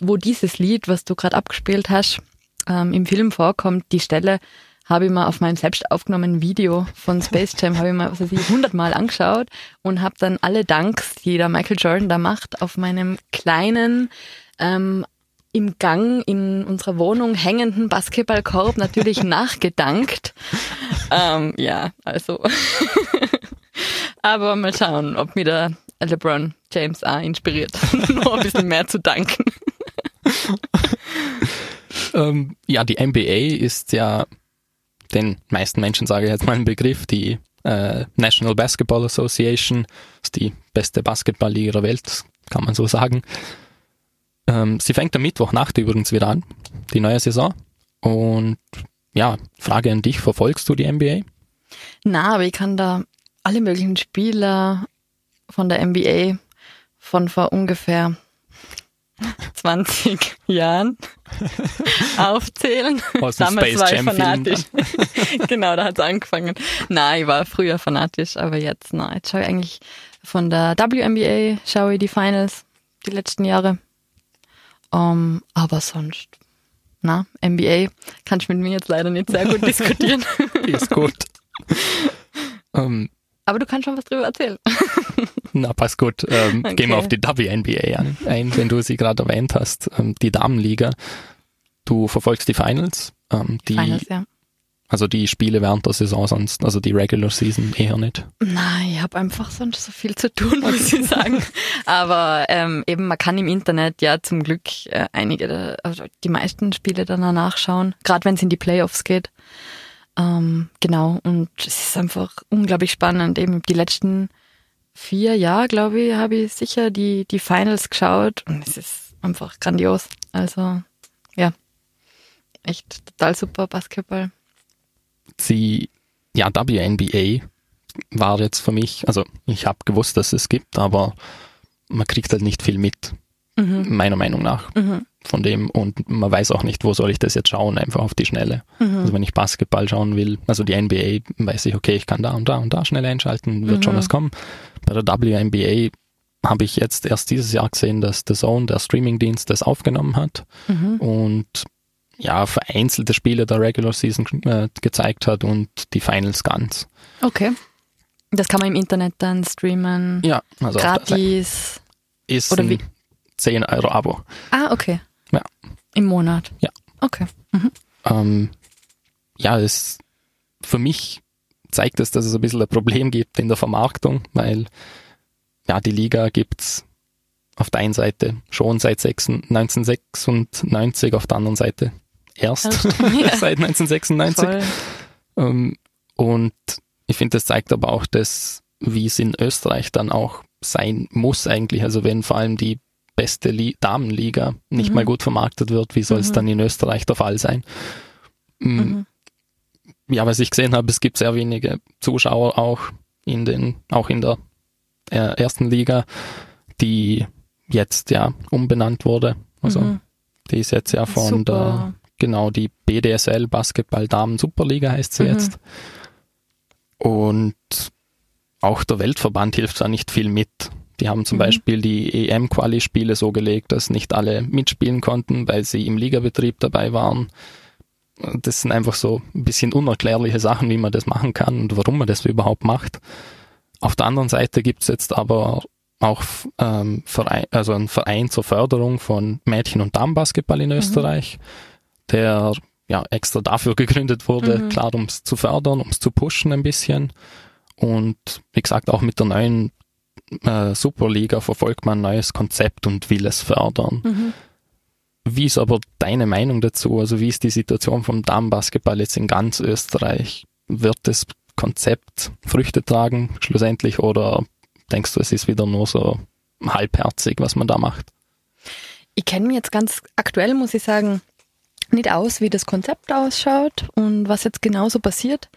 wo dieses Lied, was du gerade abgespielt hast, ähm, im Film vorkommt, die Stelle habe ich mal auf meinem selbst aufgenommenen Video von Space Jam, habe ich mal, was weiß ich, hundertmal angeschaut und habe dann alle Danks, die der Michael Jordan da macht, auf meinem kleinen ähm, im Gang in unserer Wohnung hängenden Basketballkorb natürlich nachgedankt. Ähm, ja, also. Aber mal schauen, ob mir der LeBron James auch inspiriert, noch ein bisschen mehr zu danken. ähm, ja, die NBA ist ja den meisten Menschen, sage ich jetzt mal ein Begriff, die äh, National Basketball Association, ist die beste Basketballliga der Welt, kann man so sagen. Ähm, sie fängt am Mittwochnacht übrigens wieder an, die neue Saison. Und ja, Frage an dich, verfolgst du die NBA? Na, aber ich kann da alle möglichen Spieler von der NBA von vor ungefähr 20 Jahren aufzählen. Aus dem Damals Space war ich fanatisch. genau, da hat es angefangen. Nein, ich war früher fanatisch, aber jetzt, nein, jetzt schaue ich eigentlich Von der WNBA schaue ich die Finals die letzten Jahre. Um, aber sonst, na, NBA kannst du mit mir jetzt leider nicht sehr gut diskutieren. ist gut. ähm, aber du kannst schon was drüber erzählen. Na, passt gut. Ähm, okay. Gehen wir auf die WNBA ein, ein wenn du sie gerade erwähnt hast. Ähm, die Damenliga. Du verfolgst die Finals. Ähm, die, Finals, ja. Also die Spiele während der Saison sonst, also die Regular Season eher nicht. Nein, ich habe einfach sonst so viel zu tun, muss ich sagen. Aber ähm, eben, man kann im Internet ja zum Glück äh, einige, also die meisten Spiele dann nachschauen, gerade wenn es in die Playoffs geht. Ähm, genau, und es ist einfach unglaublich spannend. Eben die letzten vier Jahre, glaube ich, habe ich sicher die, die Finals geschaut und es ist einfach grandios. Also, ja, echt total super Basketball sie, ja, WNBA war jetzt für mich, also ich habe gewusst, dass es gibt, aber man kriegt halt nicht viel mit, mhm. meiner Meinung nach. Mhm. Von dem und man weiß auch nicht, wo soll ich das jetzt schauen, einfach auf die Schnelle. Mhm. Also wenn ich Basketball schauen will, also die NBA, weiß ich, okay, ich kann da und da und da schnell einschalten, wird schon mhm. was kommen. Bei der WNBA habe ich jetzt erst dieses Jahr gesehen, dass The Zone, der Streamingdienst, das aufgenommen hat. Mhm. Und ja, vereinzelte Spiele der Regular Season äh, gezeigt hat und die Finals ganz. Okay. Das kann man im Internet dann streamen. Ja, also gratis. Ist Oder wie? 10 Euro Abo. Ah, okay. Ja. Im Monat. Ja. Okay. Mhm. Ähm, ja, es für mich zeigt es, dass es ein bisschen ein Problem gibt in der Vermarktung, weil ja, die Liga gibt's auf der einen Seite schon seit 1996, auf der anderen Seite erst ja. seit 1996. Ähm, und ich finde, das zeigt aber auch das, wie es in Österreich dann auch sein muss eigentlich. Also wenn vor allem die beste Li Damenliga nicht mhm. mal gut vermarktet wird, wie soll es mhm. dann in Österreich der Fall sein? Mm, mhm. Ja, was ich gesehen habe, es gibt sehr wenige Zuschauer auch in den, auch in der äh, ersten Liga, die jetzt ja umbenannt wurde. Also mhm. die ist jetzt ja von Super. Genau, die BDSL Basketball Damen Superliga heißt sie mhm. jetzt. Und auch der Weltverband hilft da nicht viel mit. Die haben zum mhm. Beispiel die EM-Quali-Spiele so gelegt, dass nicht alle mitspielen konnten, weil sie im Ligabetrieb dabei waren. Das sind einfach so ein bisschen unerklärliche Sachen, wie man das machen kann und warum man das überhaupt macht. Auf der anderen Seite gibt's jetzt aber auch ähm, Verein, also einen Verein zur Förderung von Mädchen- und Damenbasketball in mhm. Österreich. Mhm der ja extra dafür gegründet wurde, mhm. klar, um es zu fördern, um es zu pushen ein bisschen. Und wie gesagt, auch mit der neuen äh, Superliga verfolgt man ein neues Konzept und will es fördern. Mhm. Wie ist aber deine Meinung dazu? Also wie ist die Situation vom Damenbasketball jetzt in ganz Österreich? Wird das Konzept Früchte tragen schlussendlich oder denkst du, es ist wieder nur so halbherzig, was man da macht? Ich kenne mich jetzt ganz aktuell, muss ich sagen, nicht aus, wie das Konzept ausschaut und was jetzt genauso passiert.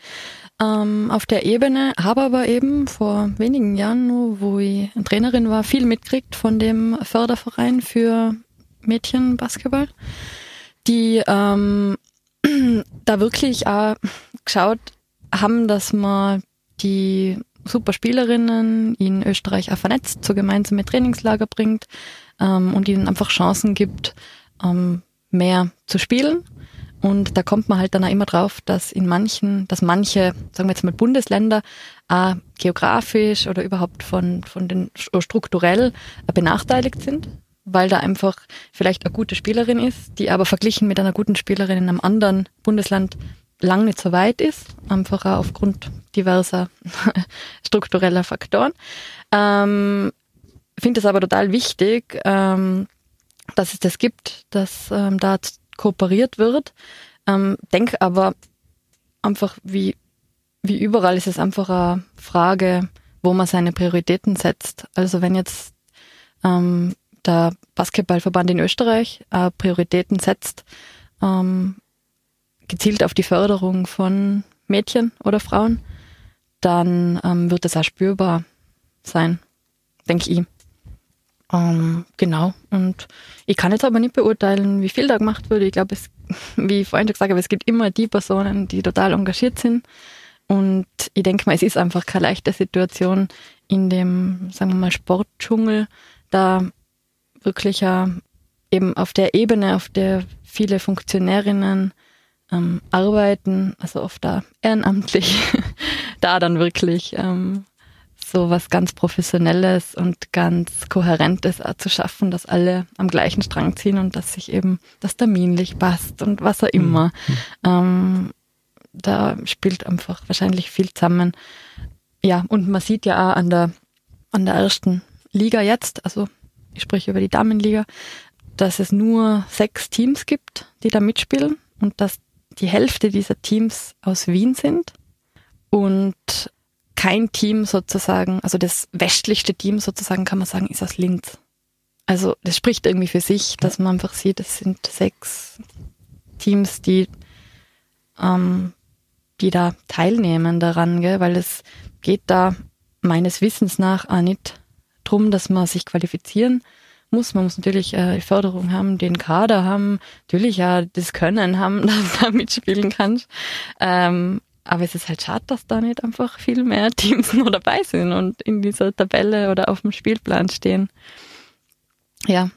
Ähm, auf der Ebene habe aber eben vor wenigen Jahren, nur, wo ich Trainerin war, viel mitkriegt von dem Förderverein für Mädchenbasketball, die ähm, da wirklich auch geschaut haben, dass man die super Spielerinnen in Österreich auch vernetzt, so gemeinsame Trainingslager bringt ähm, und ihnen einfach Chancen gibt, ähm, mehr zu spielen. Und da kommt man halt dann auch immer drauf, dass in manchen, dass manche, sagen wir jetzt mal Bundesländer, äh, geografisch oder überhaupt von, von den strukturell benachteiligt sind, weil da einfach vielleicht eine gute Spielerin ist, die aber verglichen mit einer guten Spielerin in einem anderen Bundesland lang nicht so weit ist, einfach auch aufgrund diverser struktureller Faktoren. Ähm, finde es aber total wichtig, ähm, dass es das gibt, dass ähm, da kooperiert wird. Ähm, denke aber einfach, wie, wie überall ist es einfach eine Frage, wo man seine Prioritäten setzt. Also wenn jetzt ähm, der Basketballverband in Österreich äh, Prioritäten setzt, ähm, gezielt auf die Förderung von Mädchen oder Frauen, dann ähm, wird das auch spürbar sein, denke ich. Ähm, genau. Und ich kann jetzt aber nicht beurteilen, wie viel da gemacht wurde. Ich glaube, es, wie ich vorhin schon gesagt habe, es gibt immer die Personen, die total engagiert sind Und ich denke mal, es ist einfach keine leichte Situation in dem, sagen wir mal, Sportdschungel, da wirklich ja eben auf der Ebene, auf der viele Funktionärinnen ähm, arbeiten, also oft da ehrenamtlich, da dann wirklich ähm, so was ganz Professionelles und ganz Kohärentes zu schaffen, dass alle am gleichen Strang ziehen und dass sich eben das terminlich passt und was auch immer. Mhm. Ähm, da spielt einfach wahrscheinlich viel zusammen. Ja, und man sieht ja auch an der, an der ersten Liga jetzt, also ich spreche über die Damenliga, dass es nur sechs Teams gibt, die da mitspielen und dass die Hälfte dieser Teams aus Wien sind und kein Team sozusagen, also das westlichste Team sozusagen kann man sagen, ist aus Linz. Also das spricht irgendwie für sich, dass man einfach sieht, es sind sechs Teams, die, ähm, die da teilnehmen daran, gell? weil es geht da meines Wissens nach auch nicht drum, dass man sich qualifizieren muss. Man muss natürlich äh, die Förderung haben, den Kader haben, natürlich ja das Können haben, dass du da mitspielen kannst. Ähm, aber es ist halt schade, dass da nicht einfach viel mehr Teams noch dabei sind und in dieser Tabelle oder auf dem Spielplan stehen. Ja.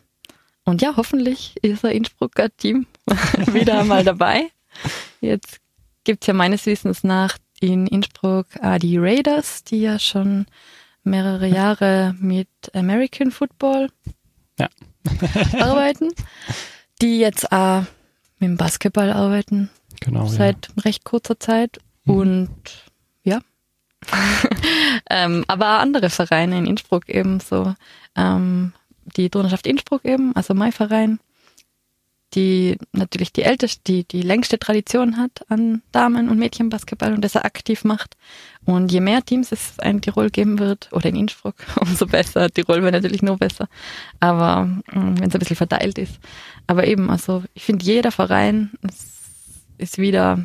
Und ja, hoffentlich ist ein Innsbrucker Team wieder mal dabei. Jetzt gibt es ja meines Wissens nach in Innsbruck auch die Raiders, die ja schon mehrere Jahre mit American Football ja. arbeiten, die jetzt auch mit dem Basketball arbeiten. Genau, seit ja. recht kurzer Zeit. Mhm. Und ja. ähm, aber andere Vereine in Innsbruck eben so. Ähm, die Turnerschaft Innsbruck eben, also mein Verein, die natürlich die älteste, die, die längste Tradition hat an Damen- und Mädchenbasketball und das er aktiv macht. Und je mehr Teams es in Tirol geben wird, oder in Innsbruck, umso besser. Tirol wäre natürlich nur besser. Aber mm, wenn es ein bisschen verteilt ist. Aber eben, also ich finde, jeder Verein ist wieder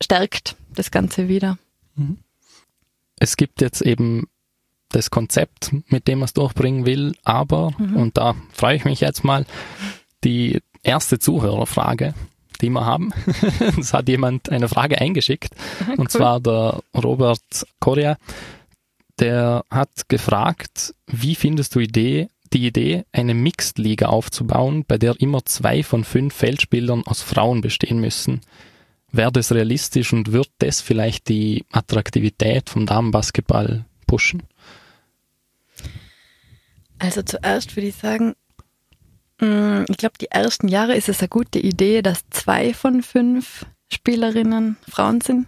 stärkt das Ganze wieder. Mhm. Es gibt jetzt eben das Konzept, mit dem man es durchbringen will, aber, mhm. und da freue ich mich jetzt mal, die erste Zuhörerfrage, die wir haben. Es hat jemand eine Frage eingeschickt, cool. und zwar der Robert Correa. Der hat gefragt, wie findest du Idee, die Idee, eine Mixed-Liga aufzubauen, bei der immer zwei von fünf Feldspielern aus Frauen bestehen müssen? Wäre das realistisch und wird das vielleicht die Attraktivität vom Damenbasketball pushen? Also zuerst würde ich sagen, mm, ich glaube, die ersten Jahre ist es eine gute Idee, dass zwei von fünf Spielerinnen Frauen sind.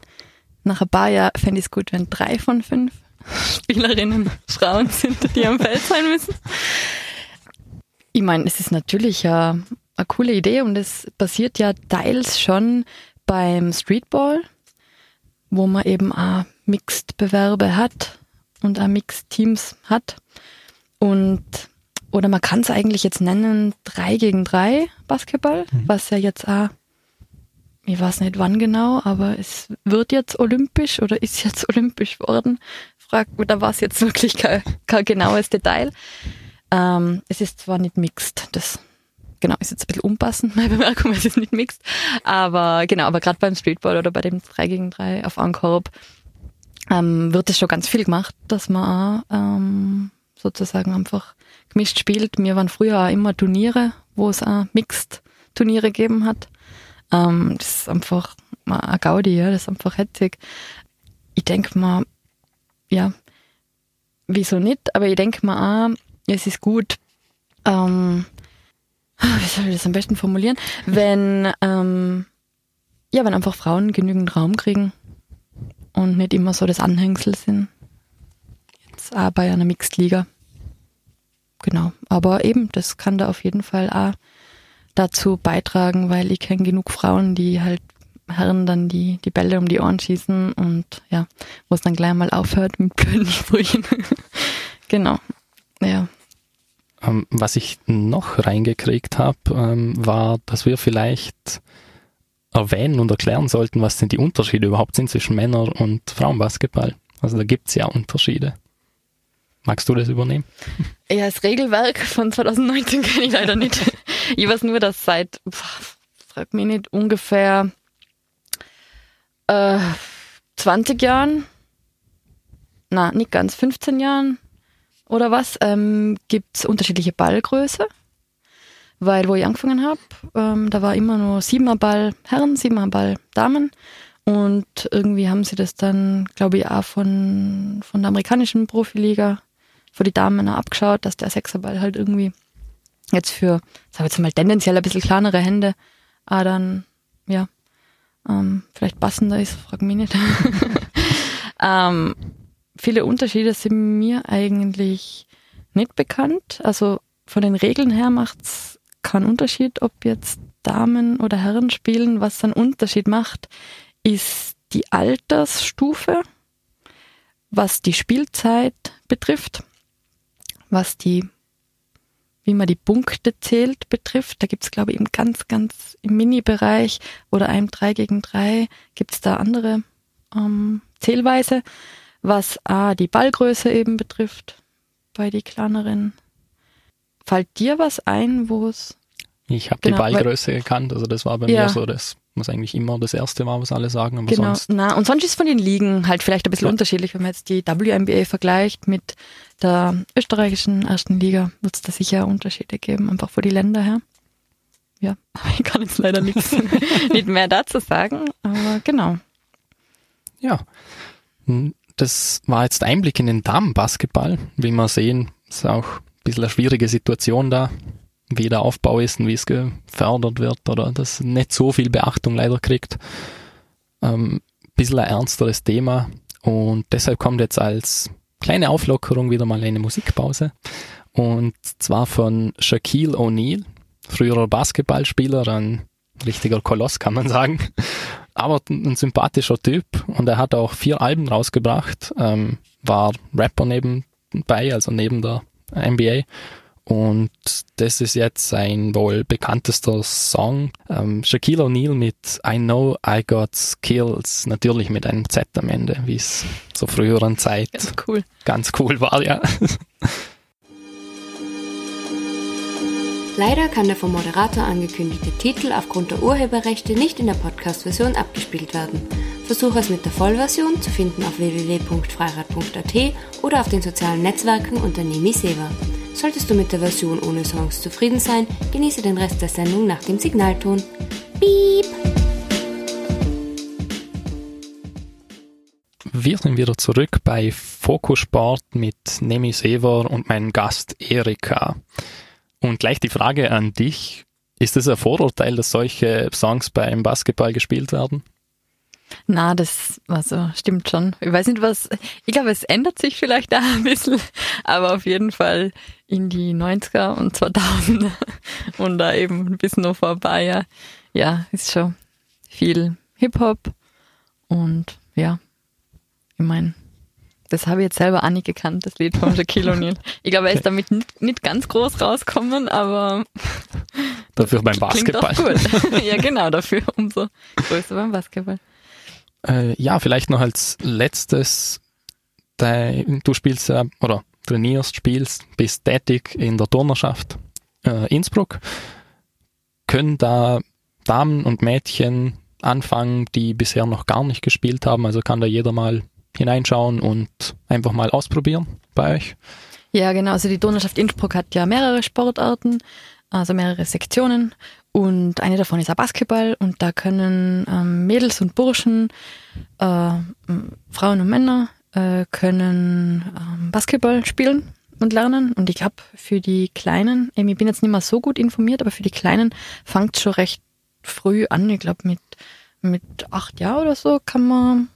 Nach ein paar Jahren fände ich es gut, wenn drei von fünf Spielerinnen Frauen sind, die am Feld sein müssen. Ich meine, es ist natürlich eine, eine coole Idee und es passiert ja teils schon beim Streetball, wo man eben auch Mixed-Bewerbe hat und auch Mixed-Teams hat. Und oder man kann es eigentlich jetzt nennen 3 gegen 3 Basketball, mhm. was ja jetzt auch, ich weiß nicht wann genau, aber es wird jetzt olympisch oder ist jetzt olympisch worden. Frag, da war es jetzt wirklich kein, kein genaues Detail. Ähm, es ist zwar nicht mixed, das genau, ist jetzt ein bisschen unpassend, meine Bemerkung, es ist nicht mixed. Aber genau, aber gerade beim Streetball oder bei dem 3 gegen 3 auf Ankorb ähm, wird es schon ganz viel gemacht, dass man ähm, sozusagen einfach gemischt spielt. Mir waren früher auch immer Turniere, wo es auch Mixed-Turniere gegeben hat. Ähm, das ist einfach ein Gaudi, ja, das ist einfach hetzig. Ich denke mal, ja, wieso nicht? Aber ich denke mal auch, es ist gut, ähm, wie soll ich das am besten formulieren? Wenn, ähm, ja, wenn einfach Frauen genügend Raum kriegen und nicht immer so das Anhängsel sind. Jetzt auch bei einer Mixed-Liga. Genau. Aber eben, das kann da auf jeden Fall auch dazu beitragen, weil ich kenne genug Frauen, die halt Herren dann die, die Bälle um die Ohren schießen und ja, wo es dann gleich mal aufhört mit blöden Sprüchen. genau. Ja. Ähm, was ich noch reingekriegt habe, ähm, war, dass wir vielleicht erwähnen und erklären sollten, was denn die Unterschiede überhaupt sind zwischen Männer- und Frauenbasketball. Also da gibt es ja Unterschiede. Magst du das übernehmen? Ja, das Regelwerk von 2019 kenne ich leider nicht. Ich weiß nur, dass seit, frag mich nicht, ungefähr äh, 20 Jahren, na, nicht ganz, 15 Jahren oder was, ähm, gibt es unterschiedliche Ballgröße. Weil wo ich angefangen habe, ähm, da war immer nur siebener Ball Herren, siebener Ball Damen. Und irgendwie haben sie das dann, glaube ich, auch von, von der amerikanischen Profiliga für die Damen abgeschaut, dass der Sechserball halt irgendwie jetzt für, sagen wir jetzt mal, tendenziell ein bisschen kleinere Hände, aber dann, ja, ähm, vielleicht passender ist, frag mich nicht. ähm, viele Unterschiede sind mir eigentlich nicht bekannt. Also von den Regeln her macht's keinen Unterschied, ob jetzt Damen oder Herren spielen. Was einen Unterschied macht, ist die Altersstufe, was die Spielzeit betrifft, was die, wie man die Punkte zählt, betrifft. Da gibt's glaube ich, im ganz, ganz im Mini-Bereich oder einem 3 gegen 3 gibt's da andere ähm, Zählweise, was A, die Ballgröße eben betrifft bei die kleineren. Fällt dir was ein, wo es Ich habe Genau, die weil- Ballgröße gekannt, also das war bei Ja. mir so, das was eigentlich immer das erste war, was alle sagen, aber Genau, sonst na, und sonst ist von den Ligen halt vielleicht ein bisschen Ja. unterschiedlich, wenn man jetzt die WNBA vergleicht mit der österreichischen ersten Liga, wird es da sicher Unterschiede geben, einfach von die Länder her. Ja, aber ich kann jetzt leider nichts nicht mehr dazu sagen, aber genau. Ja. Das war jetzt Einblick in den Damenbasketball. Wie wir sehen, ist auch ein bisschen eine schwierige Situation da, wie der Aufbau ist und wie es gefördert wird oder das nicht so viel Beachtung leider kriegt. Ähm, bisschen ein ernsteres Thema und deshalb kommt jetzt als kleine Auflockerung wieder mal eine Musikpause und zwar von Shaquille O'Neal, früherer Basketballspieler, ein richtiger Koloss kann man sagen aber ein sympathischer Typ und er hat auch vier Alben rausgebracht, ähm, war Rapper nebenbei, also neben der NBA und das ist jetzt sein wohl bekanntester Song, ähm, Shaquille O'Neal mit I Know I Got Skills, natürlich mit einem Z am Ende, wie es zur früheren Zeit Ganz cool. ganz cool war, ja. Leider kann der vom Moderator angekündigte Titel aufgrund der Urheberrechte nicht in der Podcast-Version abgespielt werden. Versuche es mit der Vollversion zu finden auf www.freirad.at oder auf den sozialen Netzwerken unter Nemi Seva. Solltest du mit der Version ohne Songs zufrieden sein, genieße den Rest der Sendung nach dem Signalton. Piep! Wir sind wieder zurück bei Fokus Sport mit Nemi Sever und meinem Gast Erika. Und gleich die Frage an dich. Ist es ein Vorurteil, dass solche Songs beim Basketball gespielt werden? Na, das also stimmt schon. Ich weiß nicht, was. Ich glaube, es ändert sich vielleicht da ein bisschen, aber auf jeden Fall in die 90er und 2000er und da eben bis noch vorbei. Ja, ja ist schon viel Hip-Hop und ja, ich meine, das habe ich jetzt selber auch nicht gekannt, das Lied von Shaquille O'Neal. Ich glaube, er ist damit nicht, nicht ganz groß rausgekommen, aber Dafür beim Basketball. gut. ja, genau, dafür umso größer beim Basketball. Äh, ja, vielleicht noch als letztes. Dein, du spielst ja, oder trainierst, spielst, bist tätig in der Turnerschaft äh, Innsbruck. Können da Damen und Mädchen anfangen, die bisher noch gar nicht gespielt haben? Also kann da jeder mal hineinschauen und einfach mal ausprobieren bei euch? Ja, genau. Also die Turnerschaft Innsbruck hat ja mehrere Sportarten, also mehrere Sektionen. Und eine davon ist auch Basketball. Und da können ähm, Mädels und Burschen, äh, Frauen und Männer, äh, können ähm, Basketball spielen und lernen. Und ich glaube, für die Kleinen, ich bin jetzt nicht mehr so gut informiert, aber für die Kleinen fängt schon recht früh an. Ich glaube, mit, mit acht Jahren oder so kann man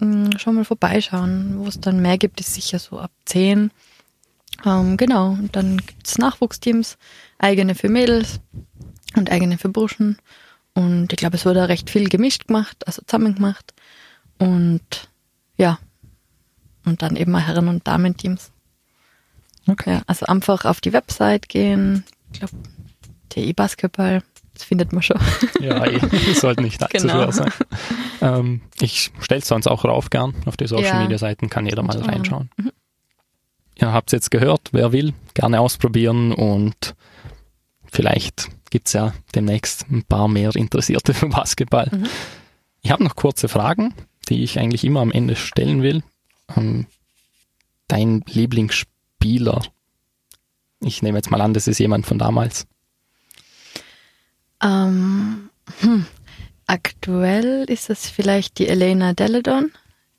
mh, schon mal vorbeischauen. Wo es dann mehr gibt, ist sicher so ab zehn. Ähm, genau, und dann gibt's Nachwuchsteams, eigene für Mädels und eigene für Burschen. Und ich glaube, es wurde recht viel gemischt gemacht, also zusammen gemacht. Und ja, und dann eben auch Herren- und Damenteams. Okay. Ja, also einfach auf die Website gehen, ich glaube, TI Basketball, das findet man schon. Ja, eh, sollte nicht allzu Genau. schwer sein. Ähm, ich stelle es sonst auch rauf gern. Auf die Social Ja. Media Seiten kann jeder mal Schauen. reinschauen. Ihr habt jetzt gehört, wer will, gerne ausprobieren und vielleicht gibt's ja demnächst ein paar mehr Interessierte für Basketball. Mhm. Ich habe noch kurze Fragen. die ich eigentlich immer am Ende stellen will. Ähm, dein Lieblingsspieler? Ich nehme jetzt mal an, das ist jemand von damals. Ähm, hm. Aktuell ist es vielleicht die Elena Deledon,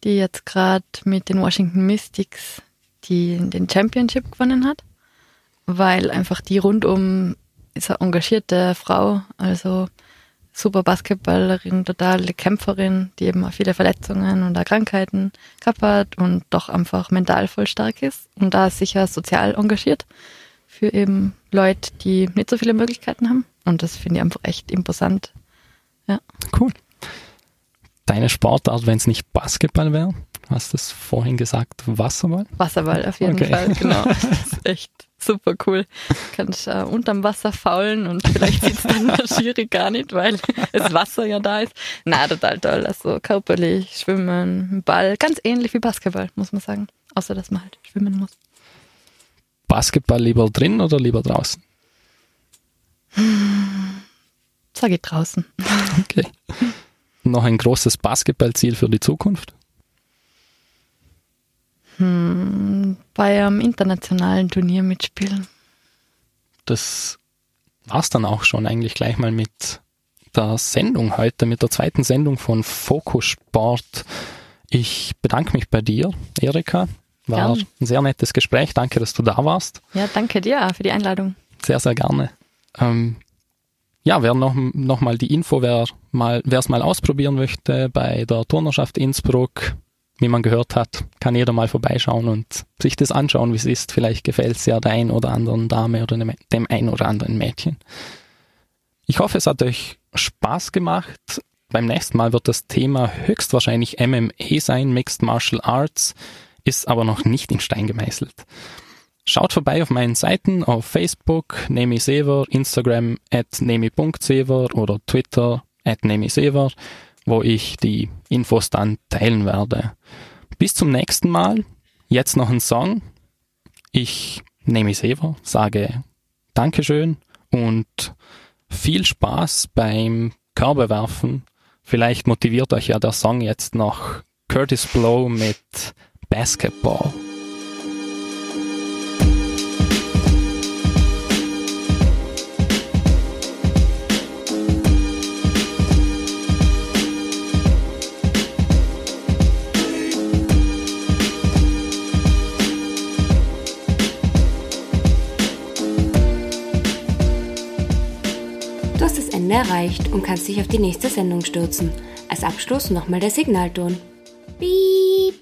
die jetzt gerade mit den Washington Mystics die, den Championship gewonnen hat, weil einfach die rundum ist eine engagierte Frau, also super Basketballerin, totale Kämpferin, die eben auch viele Verletzungen und Krankheiten gehabt hat und doch einfach mental voll stark ist und da sicher sozial engagiert für eben Leute, die nicht so viele Möglichkeiten haben. Und das finde ich einfach echt imposant. Ja. Cool. Deine Sportart, wenn es nicht Basketball wäre? Hast du es vorhin gesagt, Wasserball? Wasserball auf jeden okay. Fall, genau. Das ist echt super cool. Kannst äh, unterm Wasser faulen und vielleicht sieht es dann der Schiri gar nicht, weil das Wasser ja da ist. Na, total toll. Also körperlich, schwimmen, Ball, ganz ähnlich wie Basketball, muss man sagen. Außer, dass man halt schwimmen muss. Basketball lieber drin oder lieber draußen? Sag ich draußen. Okay. Noch ein großes Basketballziel für die Zukunft? Hm, bei einem internationalen Turnier mitspielen. Das war's dann auch schon eigentlich gleich mal mit der Sendung heute, mit der zweiten Sendung von Fokus Sport. Ich bedanke mich bei dir, Erika. War Gern. ein sehr nettes Gespräch. Danke, dass du da warst. Ja, danke dir für die Einladung. Sehr, sehr gerne. Ähm, ja, wer noch, noch mal die Info, wer mal, wer es mal ausprobieren möchte bei der Turnerschaft Innsbruck, wie man gehört hat, kann jeder mal vorbeischauen und sich das anschauen, wie es ist. Vielleicht gefällt es ja der ein oder anderen Dame oder dem, dem ein oder anderen Mädchen. Ich hoffe, es hat euch Spaß gemacht. Beim nächsten Mal wird das Thema höchstwahrscheinlich MMA sein, Mixed Martial Arts, ist aber noch nicht in Stein gemeißelt. Schaut vorbei auf meinen Seiten auf Facebook, Nemi Sever, Instagram at nemi.sever oder Twitter at nemi Sever, wo ich die Infos dann teilen werde. Bis zum nächsten Mal. Jetzt noch ein Song. Ich, Nemi Sever, sage Dankeschön und viel Spaß beim Körbewerfen. Vielleicht motiviert euch ja der Song jetzt noch Curtis Blow mit Basketball. Ende erreicht und kannst dich auf die nächste Sendung stürzen. Als Abschluss nochmal der Signalton. Piep!